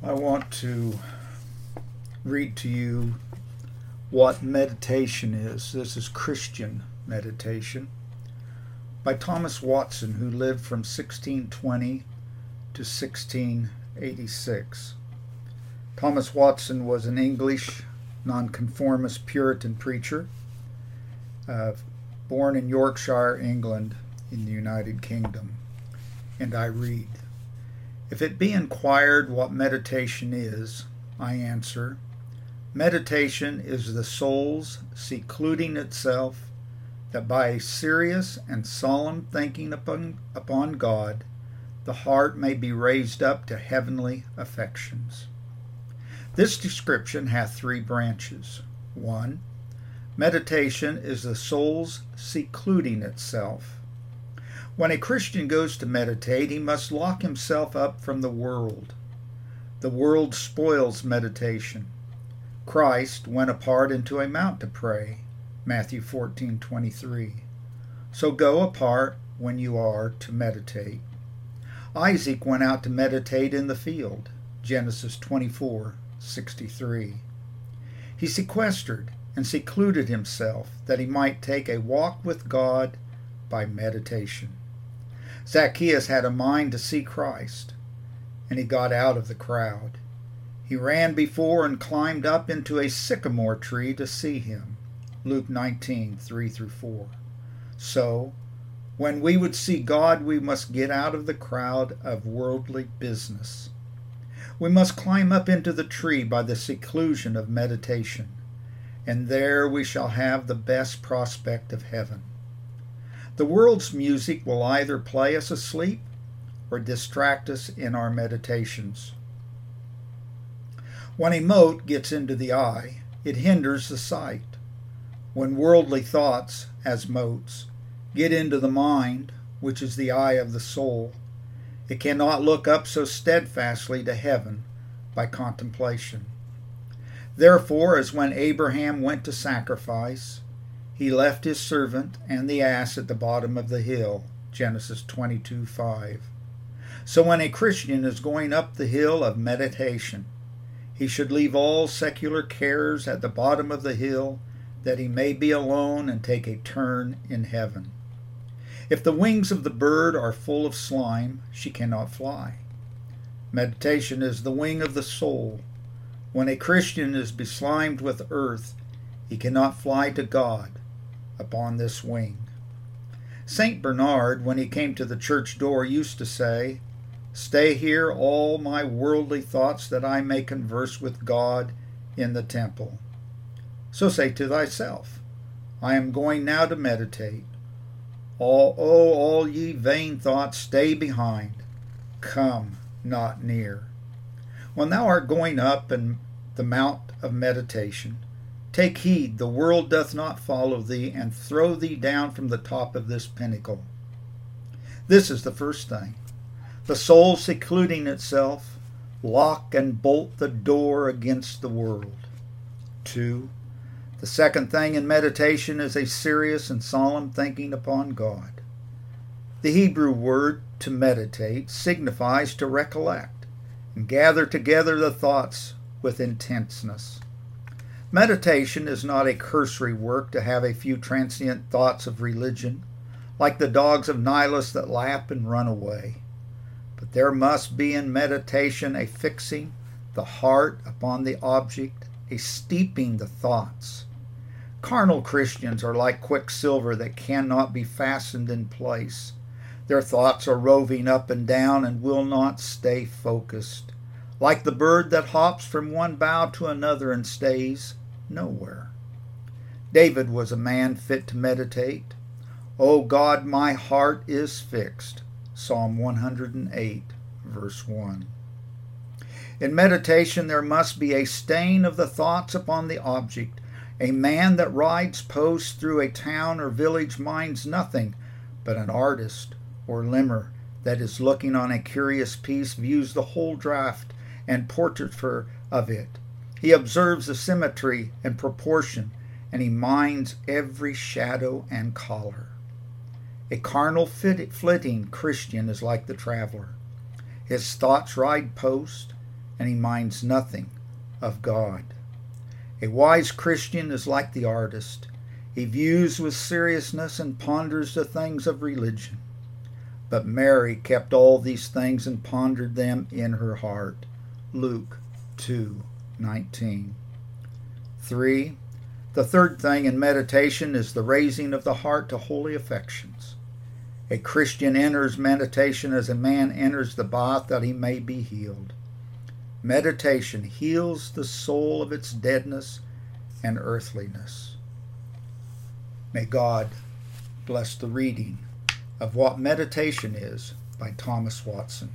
I want to read to you what meditation is. This is Christian meditation by Thomas Watson, who lived from 1620 to 1686. Thomas Watson was an English nonconformist Puritan preacher, uh, born in Yorkshire, England, in the United Kingdom. And I read. If it be inquired what meditation is, I answer Meditation is the soul's secluding itself that by a serious and solemn thinking upon, upon God, the heart may be raised up to heavenly affections. This description hath three branches. 1. Meditation is the soul's secluding itself. When a Christian goes to meditate, he must lock himself up from the world. The world spoils meditation. Christ went apart into a mount to pray. Matthew 14:23. So go apart when you are to meditate. Isaac went out to meditate in the field. Genesis 24:63. He sequestered and secluded himself that he might take a walk with God by meditation. Zacchaeus had a mind to see Christ, and he got out of the crowd. He ran before and climbed up into a sycamore tree to see him. Luke 19, 3 through 4. So, when we would see God, we must get out of the crowd of worldly business. We must climb up into the tree by the seclusion of meditation, and there we shall have the best prospect of heaven. The world's music will either play us asleep or distract us in our meditations. When a mote gets into the eye, it hinders the sight. When worldly thoughts, as motes, get into the mind, which is the eye of the soul, it cannot look up so steadfastly to heaven by contemplation. Therefore, as when Abraham went to sacrifice, he left his servant and the ass at the bottom of the hill. Genesis 22 5. So when a Christian is going up the hill of meditation, he should leave all secular cares at the bottom of the hill, that he may be alone and take a turn in heaven. If the wings of the bird are full of slime, she cannot fly. Meditation is the wing of the soul. When a Christian is beslimed with earth, he cannot fly to God upon this wing. St. Bernard, when he came to the church door, used to say, Stay here all my worldly thoughts that I may converse with God in the temple. So say to thyself, I am going now to meditate. All, oh, all ye vain thoughts, stay behind. Come not near. When thou art going up in the mount of meditation, Take heed, the world doth not follow thee, and throw thee down from the top of this pinnacle. This is the first thing. The soul secluding itself, lock and bolt the door against the world. Two, the second thing in meditation is a serious and solemn thinking upon God. The Hebrew word to meditate signifies to recollect and gather together the thoughts with intenseness. Meditation is not a cursory work to have a few transient thoughts of religion, like the dogs of Nilus that lap and run away. But there must be in meditation a fixing the heart upon the object, a steeping the thoughts. Carnal Christians are like quicksilver that cannot be fastened in place. Their thoughts are roving up and down and will not stay focused. Like the bird that hops from one bough to another and stays, nowhere. David was a man fit to meditate. O God, my heart is fixed. Psalm 108, verse 1. In meditation, there must be a stain of the thoughts upon the object. A man that rides post through a town or village minds nothing, but an artist or limner that is looking on a curious piece views the whole draft and portraiture of it he observes the symmetry and proportion, and he minds every shadow and color. A carnal flitting Christian is like the traveler. His thoughts ride post, and he minds nothing of God. A wise Christian is like the artist. He views with seriousness and ponders the things of religion. But Mary kept all these things and pondered them in her heart. Luke 2:19. 3. The third thing in meditation is the raising of the heart to holy affections. A Christian enters meditation as a man enters the bath that he may be healed. Meditation heals the soul of its deadness and earthliness. May God bless the reading of What Meditation Is by Thomas Watson.